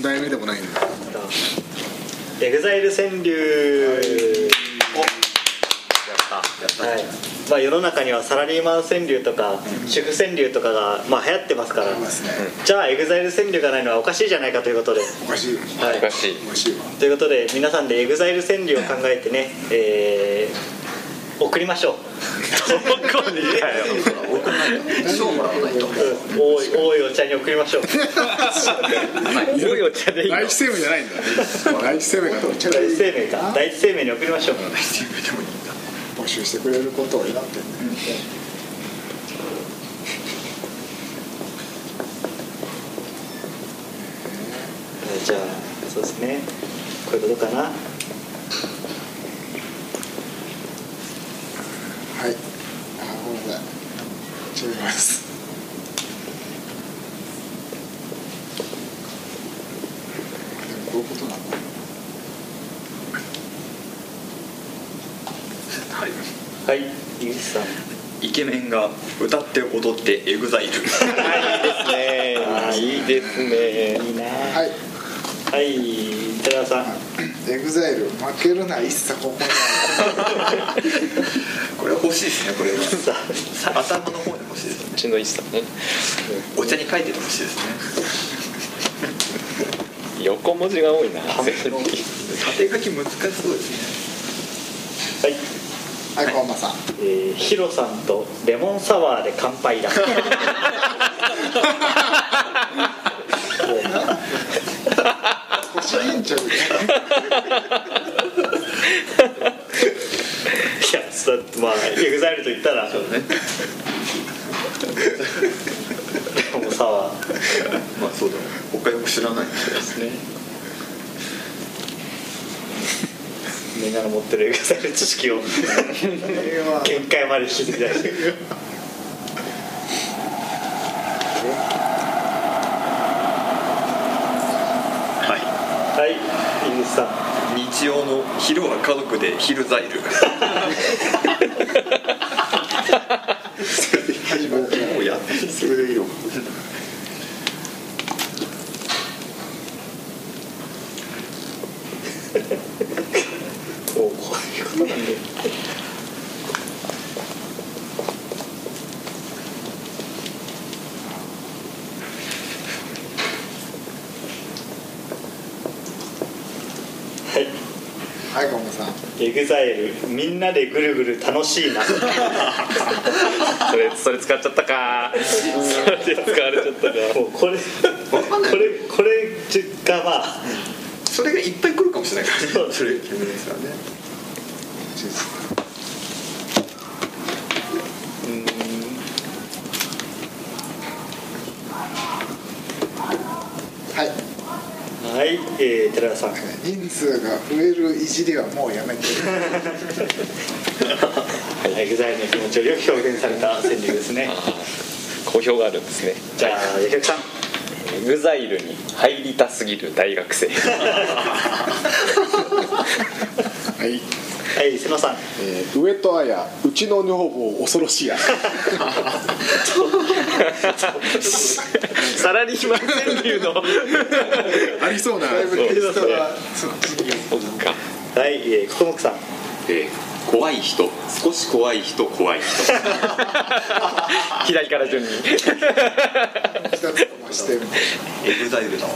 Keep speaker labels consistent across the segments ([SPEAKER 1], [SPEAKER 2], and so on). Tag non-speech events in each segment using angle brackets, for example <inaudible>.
[SPEAKER 1] 3代目でもないんだ。
[SPEAKER 2] EXILE 川柳。
[SPEAKER 3] やった。
[SPEAKER 2] はい。まあ、世の中にはサラリーマン川柳とか主婦川柳とかが、まあ、流行ってますから。
[SPEAKER 1] ありますね。
[SPEAKER 2] じゃあ EXILE 川柳がないのはおかしいじゃないかということで、
[SPEAKER 1] おかしい。
[SPEAKER 2] はい。
[SPEAKER 4] おかしい。
[SPEAKER 1] おかしいわ。
[SPEAKER 2] ということで皆さんで EXILE 川柳を考えてね、えー送りましょう
[SPEAKER 4] どこに？
[SPEAKER 2] 多い多いお茶に送りましょう
[SPEAKER 4] 多いお茶でいいの
[SPEAKER 1] 第一生命じゃないんだ。第一生命がどっち
[SPEAKER 2] 第一生命か第一生命に送りましょう
[SPEAKER 1] 募集してくれることを祈って。ね
[SPEAKER 2] じゃあそうですね。こういうことかな
[SPEAKER 1] はいあごめんなさいます。こういうことなんだ
[SPEAKER 3] はい。
[SPEAKER 2] はい井口さん
[SPEAKER 3] イケメンが歌って踊って EXILE。
[SPEAKER 4] あい。いですねいいですね。
[SPEAKER 2] いいな
[SPEAKER 1] はい。
[SPEAKER 2] はい。寺田さん。
[SPEAKER 1] エグザイル。負けるな一切ここに。あ <laughs> る
[SPEAKER 3] これ欲しいですねこれは。頭の方に
[SPEAKER 4] ちの一さんね。
[SPEAKER 3] お茶に書いてて欲しいですね。
[SPEAKER 4] 横文字が多いな。
[SPEAKER 3] 縦書き難しそうですね。
[SPEAKER 2] はい、
[SPEAKER 1] はい、コンマさん。
[SPEAKER 2] えー、ヒロさんとレモンサワーで乾杯だ。<laughs> いやまあ EXILEと言ったら。レモンサワー
[SPEAKER 3] まあそうだ他よく知らないんで
[SPEAKER 2] ですね。みんなの持ってる EXILE知識を限界まで引き継ぎたい。
[SPEAKER 3] はい。
[SPEAKER 2] はい井口さん。
[SPEAKER 3] 日曜の昼は家族で昼ザイル <laughs>
[SPEAKER 1] 始まっちゃ
[SPEAKER 3] もうやってそれでいい <laughs> よ
[SPEAKER 2] おこういうことなんではい、
[SPEAKER 1] コンマさん。
[SPEAKER 2] EXILEみんなでぐるぐる楽しいな。<laughs>
[SPEAKER 4] それそれ使っちゃったか。それで使われちゃったか。
[SPEAKER 2] もうこれこれこれがまあ
[SPEAKER 3] それがいっぱい来るかもしれないからね。
[SPEAKER 2] そう
[SPEAKER 3] それ決めですからね
[SPEAKER 1] はい、
[SPEAKER 2] えー、寺田さん。
[SPEAKER 1] 人数が増えるいじりはもうやめて。<laughs>
[SPEAKER 2] EXILEの気持ちをよく表現された川柳ですね。
[SPEAKER 4] 講評があるんですね。
[SPEAKER 2] じゃあ八百さん。
[SPEAKER 4] EXILEに入りたすぎる大学生。
[SPEAKER 1] はい。
[SPEAKER 2] はい瀬野さん。
[SPEAKER 1] えー、上戸彩、うちの女房恐ろしいや。<laughs>
[SPEAKER 4] サラリーマン川柳の。
[SPEAKER 1] ありそうな。
[SPEAKER 4] そう。ですねそっか
[SPEAKER 2] はい、えー、ここもくさん。
[SPEAKER 3] えー怖い人。少し怖い人怖い人。<laughs>
[SPEAKER 4] 左から順に。<laughs>
[SPEAKER 3] EXILEだわ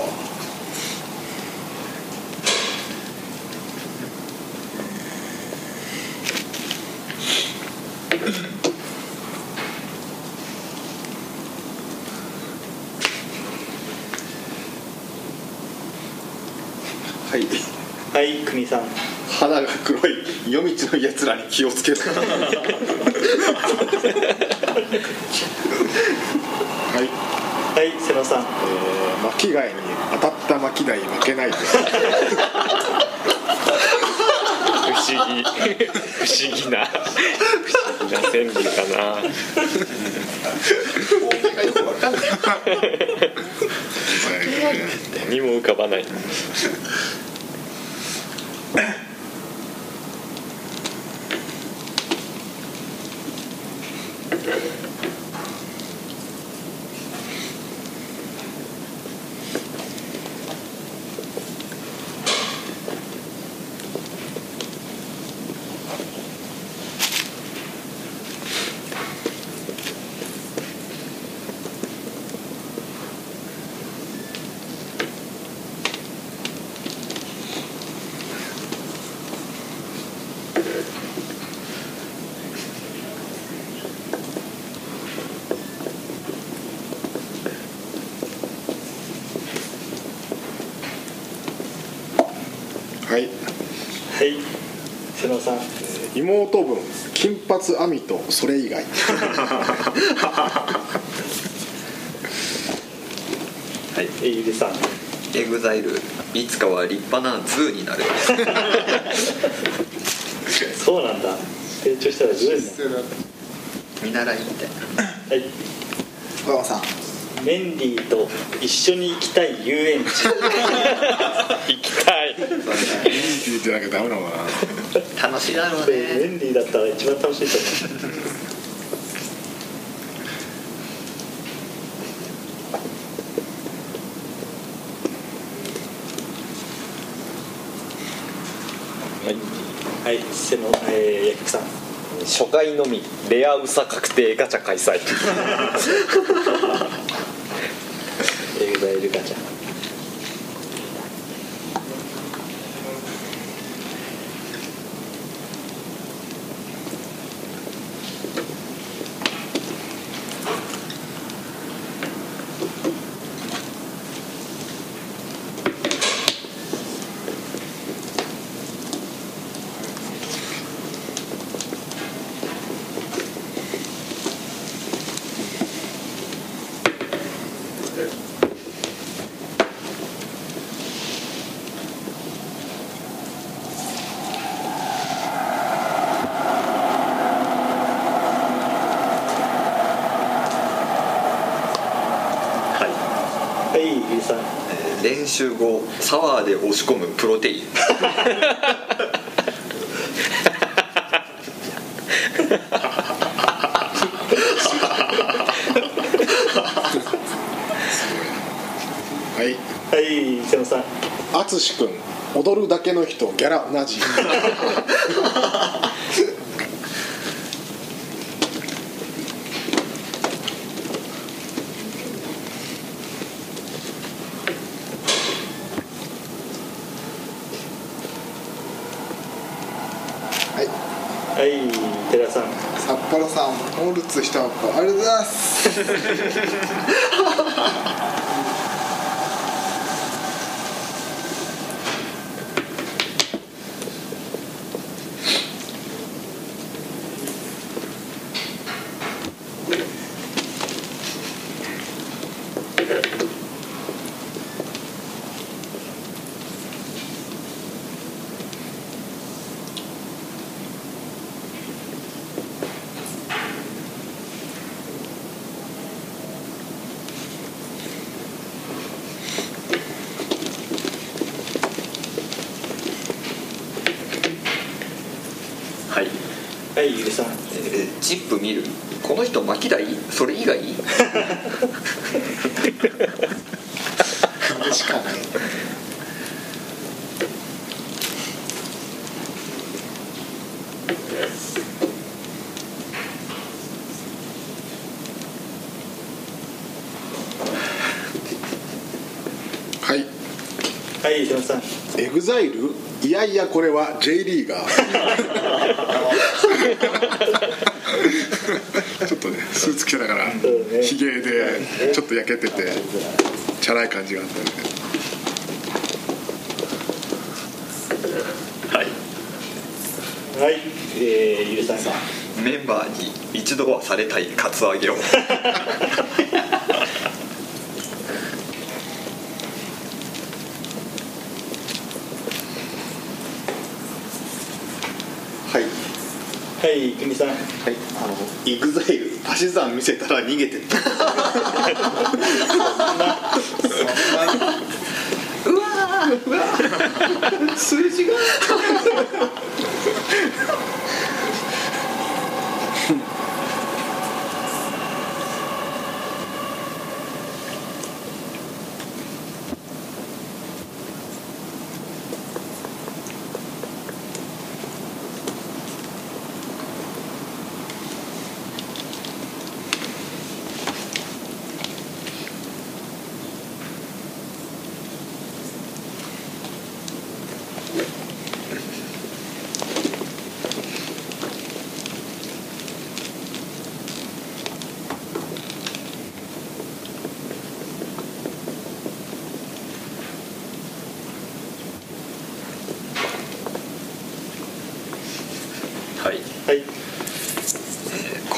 [SPEAKER 1] はい。
[SPEAKER 2] はい国さん
[SPEAKER 1] 肌が黒い夜道の奴らに気をつけろ。はい。
[SPEAKER 2] はい瀬野さん
[SPEAKER 1] えー、巻貝に当たった巻貝負けないで。
[SPEAKER 4] 不思議不思議な不思議な川柳かな <laughs> 何も浮かばない。
[SPEAKER 2] 野さん。
[SPEAKER 5] 妹分金髪網とそれ以外。<laughs>
[SPEAKER 3] はい
[SPEAKER 2] えゆりさん。
[SPEAKER 3] エグザイルいつかは立派なズーになる。<laughs>
[SPEAKER 2] そうなんだ。成長したらずる。いね
[SPEAKER 3] 見習いみたいな
[SPEAKER 2] はい。
[SPEAKER 1] 小山さん。
[SPEAKER 2] メンディーと一緒に行きたい遊園地。<laughs>
[SPEAKER 4] 行きたい
[SPEAKER 5] 聞いてなきゃダメなのかな
[SPEAKER 3] 楽しいだろう
[SPEAKER 2] メ
[SPEAKER 3] ね。
[SPEAKER 2] ンディーだったら一番楽しい。と思うはい、瀬野、えー、薬さん。
[SPEAKER 4] 初回のみレアウサ確定ガチャ開催 <laughs>
[SPEAKER 2] はい。はい、ゆりさん。
[SPEAKER 3] 練習後サワーで押し込むプロテイン
[SPEAKER 5] はい
[SPEAKER 2] はい、瀬野さん。
[SPEAKER 5] 淳君踊るだけの人ギャラ同じ
[SPEAKER 1] はい。
[SPEAKER 2] はい、寺さん。
[SPEAKER 1] 札幌さんモルツ一箱。ありがとうございます <laughs>
[SPEAKER 3] はい、
[SPEAKER 2] はい、ゆりさん。
[SPEAKER 3] えーチップ見る？この人巻き台？それ以外？
[SPEAKER 1] しかない。
[SPEAKER 5] はい。
[SPEAKER 2] はい、瀬野さん。
[SPEAKER 5] EXILE？いやいやこれは J リーガー <laughs> ちょっとねスーツ着てたからひげでちょっと焼けててチャラい感じがあったね。
[SPEAKER 3] はい。
[SPEAKER 2] はい、えー、ゆりさん。
[SPEAKER 3] メンバーに一度はされたいカツアゲを <laughs>
[SPEAKER 6] はい
[SPEAKER 2] はい、くみさん。
[SPEAKER 6] はいあのイグザイル足し算見せたら逃げてった数字が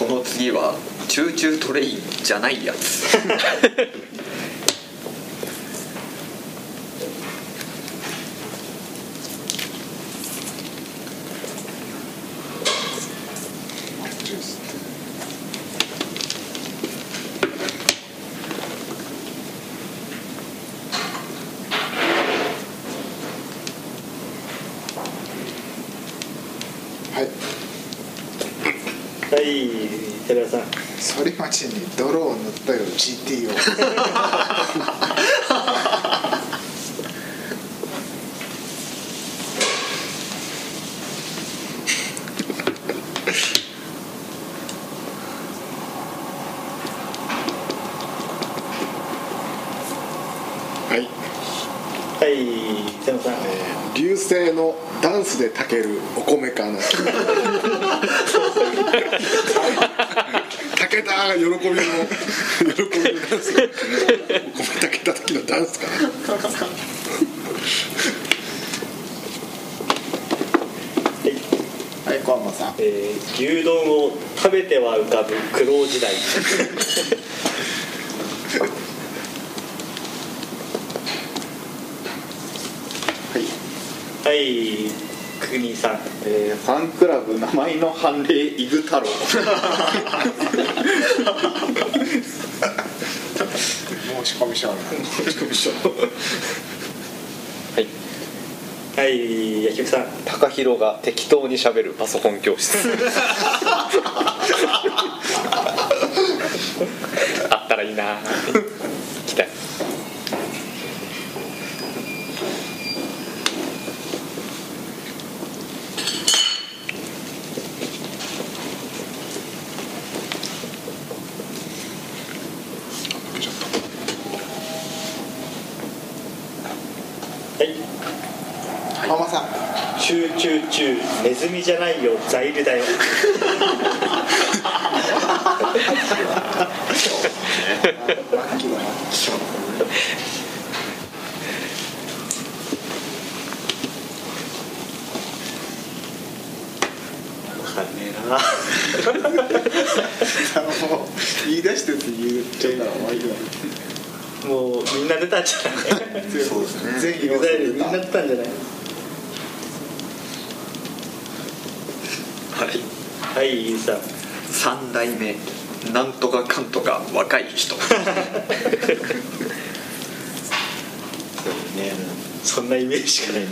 [SPEAKER 7] の次はチューチュートレインじゃないやつ <laughs>
[SPEAKER 1] ジュースはい
[SPEAKER 2] はい寺田さん
[SPEAKER 1] 反町に泥を塗ったよ GT を
[SPEAKER 5] はい、
[SPEAKER 2] はい瀬野さん
[SPEAKER 5] えー流星のダンスで炊けるお米かな。炊けた喜びの喜びのダンス。お米炊けた時のダンスかな。
[SPEAKER 1] はい小浜さん。
[SPEAKER 2] えー牛丼を食べては浮かぶ苦労時代はい国さん。
[SPEAKER 6] えーファンクラブ名前の判例イグ太郎。
[SPEAKER 1] 申し込み書ある
[SPEAKER 4] はい。
[SPEAKER 2] はい薬局さん。
[SPEAKER 4] 高弘が適当にしゃべるパソコン教室。<laughs> あったらいいな
[SPEAKER 2] はい。
[SPEAKER 1] 小浜さん。
[SPEAKER 2] チューチューチューネズミじゃないよザイルだよ。<laughs>
[SPEAKER 1] 言い出してって言っちゃったら終わりだ
[SPEAKER 2] もうみんな出たんじゃない？
[SPEAKER 1] そうですね。全
[SPEAKER 2] イグザイルみんな
[SPEAKER 1] 出
[SPEAKER 2] 出たんじゃない？
[SPEAKER 7] はい。
[SPEAKER 2] はいゆうさん。
[SPEAKER 7] 三代目。なんとかかんとか若い人。<laughs>
[SPEAKER 2] ねそんなイメージしかない。<laughs>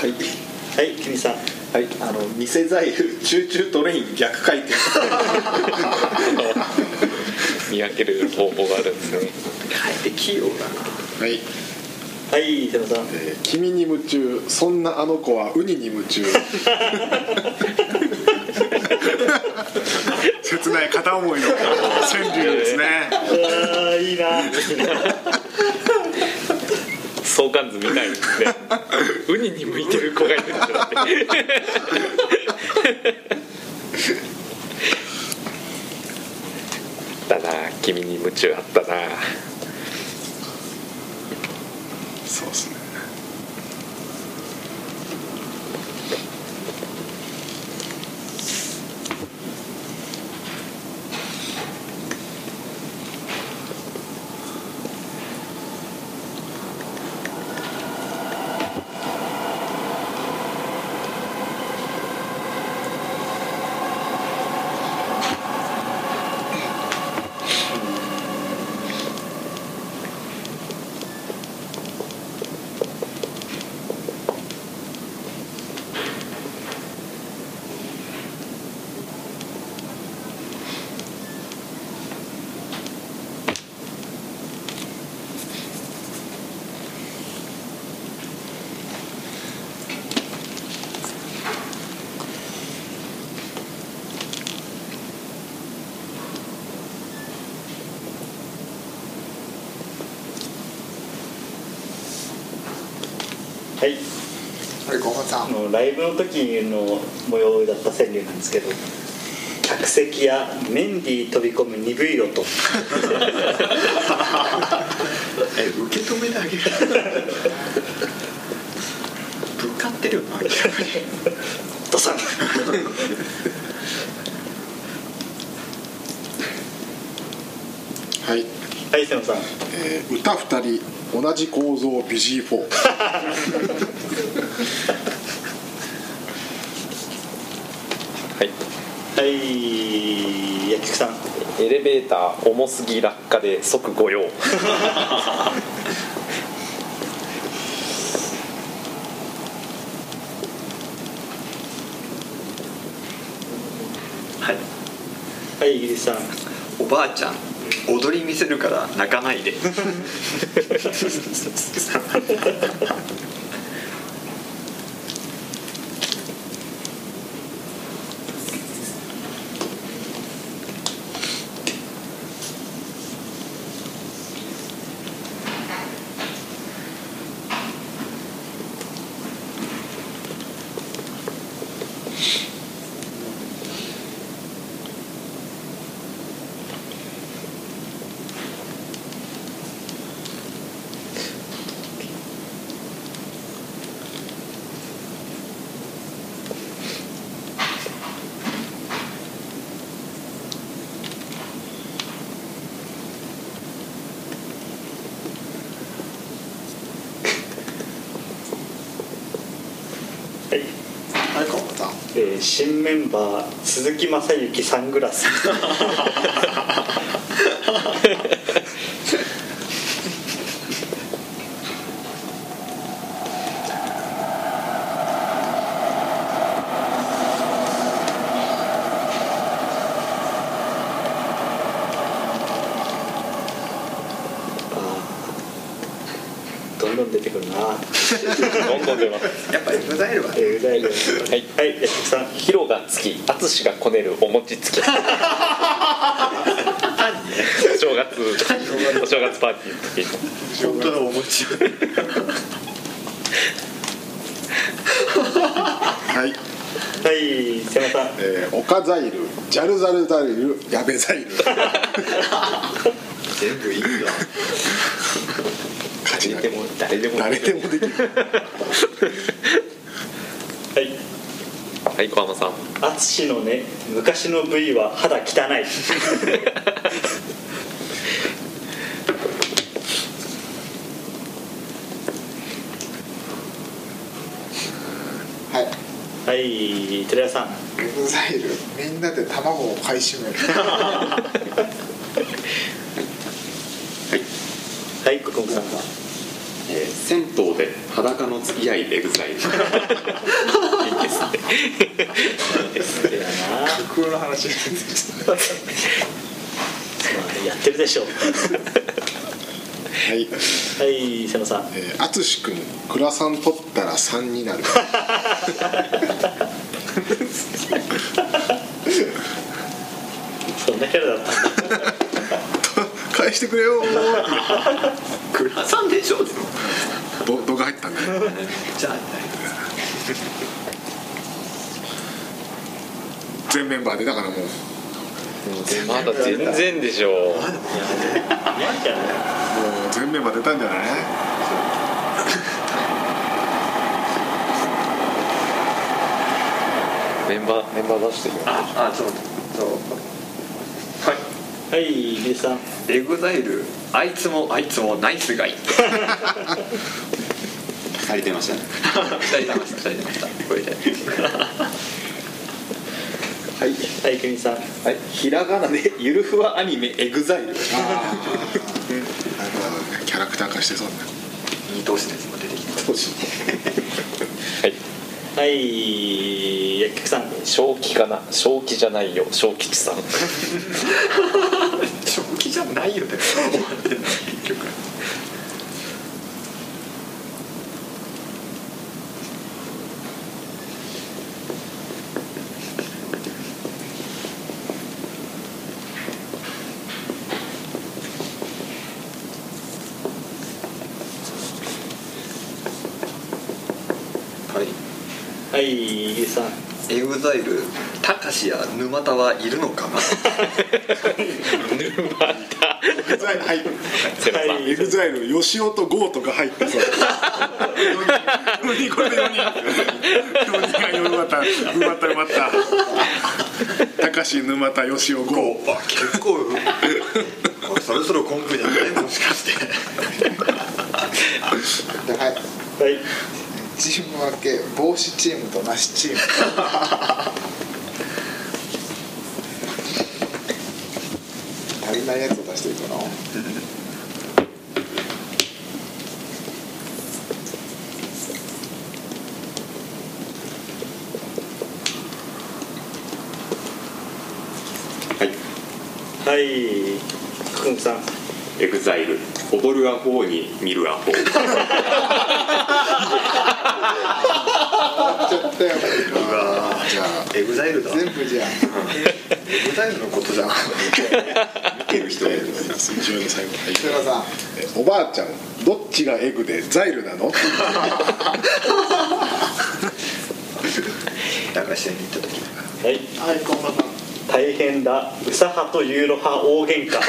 [SPEAKER 6] はい。
[SPEAKER 2] はい君さん
[SPEAKER 6] はい。あの偽ザイル Choo Choo TRAIN 逆回転。<laughs>
[SPEAKER 4] 見分ける方法があるんですね。
[SPEAKER 7] あえて器用だな
[SPEAKER 5] はい、
[SPEAKER 2] はい瀬野さん。
[SPEAKER 5] えー君に夢中。そんなあの子はウニに夢中。<laughs> 切ない片思いの川柳ですね。<laughs>
[SPEAKER 2] ああいいな
[SPEAKER 4] 相関図みたいですねウニに向いてる子がいるんだって。だな君に夢中あったな。
[SPEAKER 1] 5本さん。
[SPEAKER 2] ライブの時の模様だった川柳なんですけど客席やメンディー飛び込む鈍い音。<laughs>
[SPEAKER 7] え受け止めてあげる。
[SPEAKER 3] ぶっかってるよな。
[SPEAKER 2] ドサン
[SPEAKER 5] はい。
[SPEAKER 2] はい瀬野さん、
[SPEAKER 5] えー、歌二人同じ構造ビジー4 <laughs>
[SPEAKER 4] はい。
[SPEAKER 2] はい薬局さん。
[SPEAKER 4] エレベーター重すぎ落下で即御用。<laughs>
[SPEAKER 3] はい。
[SPEAKER 2] はいイギリスさん。
[SPEAKER 3] おばあちゃん踊り見せるから泣かないで <laughs>
[SPEAKER 2] はい
[SPEAKER 1] はい川端さん
[SPEAKER 2] えー新メンバー鈴木雅之サングラス <laughs> どんどん出てくるな
[SPEAKER 4] どんどん出ます
[SPEAKER 3] やっぱりエグザイルは
[SPEAKER 2] えー、うだいよ
[SPEAKER 4] はい
[SPEAKER 2] はい薬局さん
[SPEAKER 4] 広がつき淳がこねるお餅つき。お正月お正月パーティーの時に。
[SPEAKER 3] 本当のお餅
[SPEAKER 5] はい、
[SPEAKER 2] はい瀬野さん。
[SPEAKER 5] えー、オカザイルジャルザルザイルヤベザイル
[SPEAKER 3] 全部いいわ <laughs>
[SPEAKER 5] 勝ち
[SPEAKER 4] 誰でも誰でも
[SPEAKER 5] 誰でもできる。<laughs>
[SPEAKER 2] はい
[SPEAKER 4] はい小浜さん。
[SPEAKER 2] 淳のね昔の V は肌汚い。
[SPEAKER 1] はい。
[SPEAKER 2] はい寺谷さん。
[SPEAKER 1] EXILE。みんなで卵を買い占める。<laughs>
[SPEAKER 2] はい国分さん
[SPEAKER 8] えー銭湯で裸の付き合い EXILE いいですね。
[SPEAKER 1] の話。
[SPEAKER 2] まあやってるでしょう
[SPEAKER 5] はい。
[SPEAKER 2] はい瀬野さん。
[SPEAKER 5] えー淳君クラさん取ったら3になる。<laughs>
[SPEAKER 2] そんなキャラだったんだ
[SPEAKER 5] 返してくれよ。<laughs> ー
[SPEAKER 3] クラさんでしょでも。
[SPEAKER 5] ど度が入ったん <laughs>
[SPEAKER 3] じゃあ
[SPEAKER 5] 全メンバーでだからもう。
[SPEAKER 4] まだ全然でしょ
[SPEAKER 2] いやキャラ
[SPEAKER 5] もう全メンバー出たんじゃない？
[SPEAKER 4] メンバーメンバー出してるよ。
[SPEAKER 3] あちょっとはい
[SPEAKER 2] イギリスさん。
[SPEAKER 3] EXILEあいつもあいつもナイスガイ。
[SPEAKER 6] 足りてましたね。
[SPEAKER 3] 二人出ました二人出ました。これで。
[SPEAKER 6] はい
[SPEAKER 2] はい国さん。
[SPEAKER 6] はい。ひらがなでゆるふわアニメ EXILE。
[SPEAKER 5] ああなるほどねキャラクター化してそうだね。
[SPEAKER 3] 二頭身のやつも出てきて
[SPEAKER 4] はい。
[SPEAKER 2] はいさん
[SPEAKER 4] 正気かな？正気じゃないよ。正吉さん。<laughs>
[SPEAKER 3] 正気じゃないよね。結局はい
[SPEAKER 2] はいさん
[SPEAKER 3] EXILEたかしや沼田はいるのかな？
[SPEAKER 5] 沼田 EXILE はい
[SPEAKER 4] 瀬野さん
[SPEAKER 2] はい
[SPEAKER 5] EXILE吉尾とゴーとか入ってそう4人これで4人4人が4また埋まった埋まった高橋沼田吉尾ゴー
[SPEAKER 3] 結構これそろそろコンプじゃないもしかして
[SPEAKER 1] はい
[SPEAKER 2] はい
[SPEAKER 1] チーム分け帽子チームとなしチーム。<laughs> 足りないやつを出していくの？
[SPEAKER 6] はい。
[SPEAKER 2] はい。福本さん。
[SPEAKER 6] EXILE。踊るアホに見るアホ <laughs>
[SPEAKER 3] EXILEだ。
[SPEAKER 1] 全部じゃん。
[SPEAKER 3] EXILEのことじゃん。
[SPEAKER 6] 見てる人もいる
[SPEAKER 5] 一番の最後おばあちゃんどっちがエグでザイルなの？
[SPEAKER 3] 駄菓子屋に行った時
[SPEAKER 2] はい。
[SPEAKER 1] はいこんばんは。
[SPEAKER 2] 大変だ。ウサ派とユーロ派大喧嘩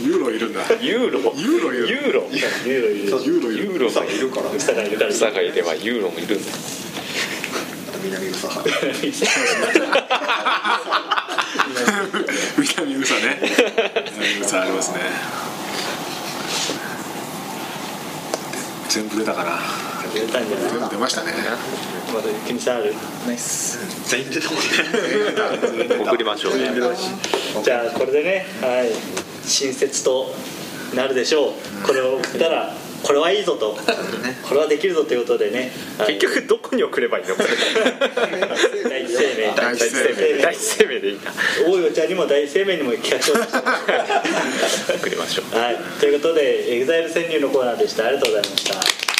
[SPEAKER 5] ユーロいるんだ
[SPEAKER 4] ユーロ？
[SPEAKER 5] ユーロいる。
[SPEAKER 4] ユーロ？
[SPEAKER 2] ユーロいる。
[SPEAKER 5] ユーロいる
[SPEAKER 4] ユーロがいる
[SPEAKER 3] から。
[SPEAKER 2] ウサがいるから
[SPEAKER 4] ウサがいればユーロもいるんだ。
[SPEAKER 3] 南ウサハ
[SPEAKER 5] 南ウサね。南ウサありますね。全部出たかな。全部出ましたね。
[SPEAKER 2] まだ気にさんある？
[SPEAKER 3] ナイス。全員出たもんね。
[SPEAKER 4] 送りましょうね。
[SPEAKER 2] じゃあこれでね。はい親切となるでしょう。これを送ったらこれはいいぞと。これはできるぞということでね。
[SPEAKER 4] 結局どこに送ればいいの？
[SPEAKER 2] 第一生命
[SPEAKER 5] 第一生命
[SPEAKER 4] 第一生命でいいな
[SPEAKER 2] 大いお茶にも大生命にも企画書を
[SPEAKER 4] 送りましょう
[SPEAKER 2] はいということで EXILE 潜入のコーナーでしたありがとうございました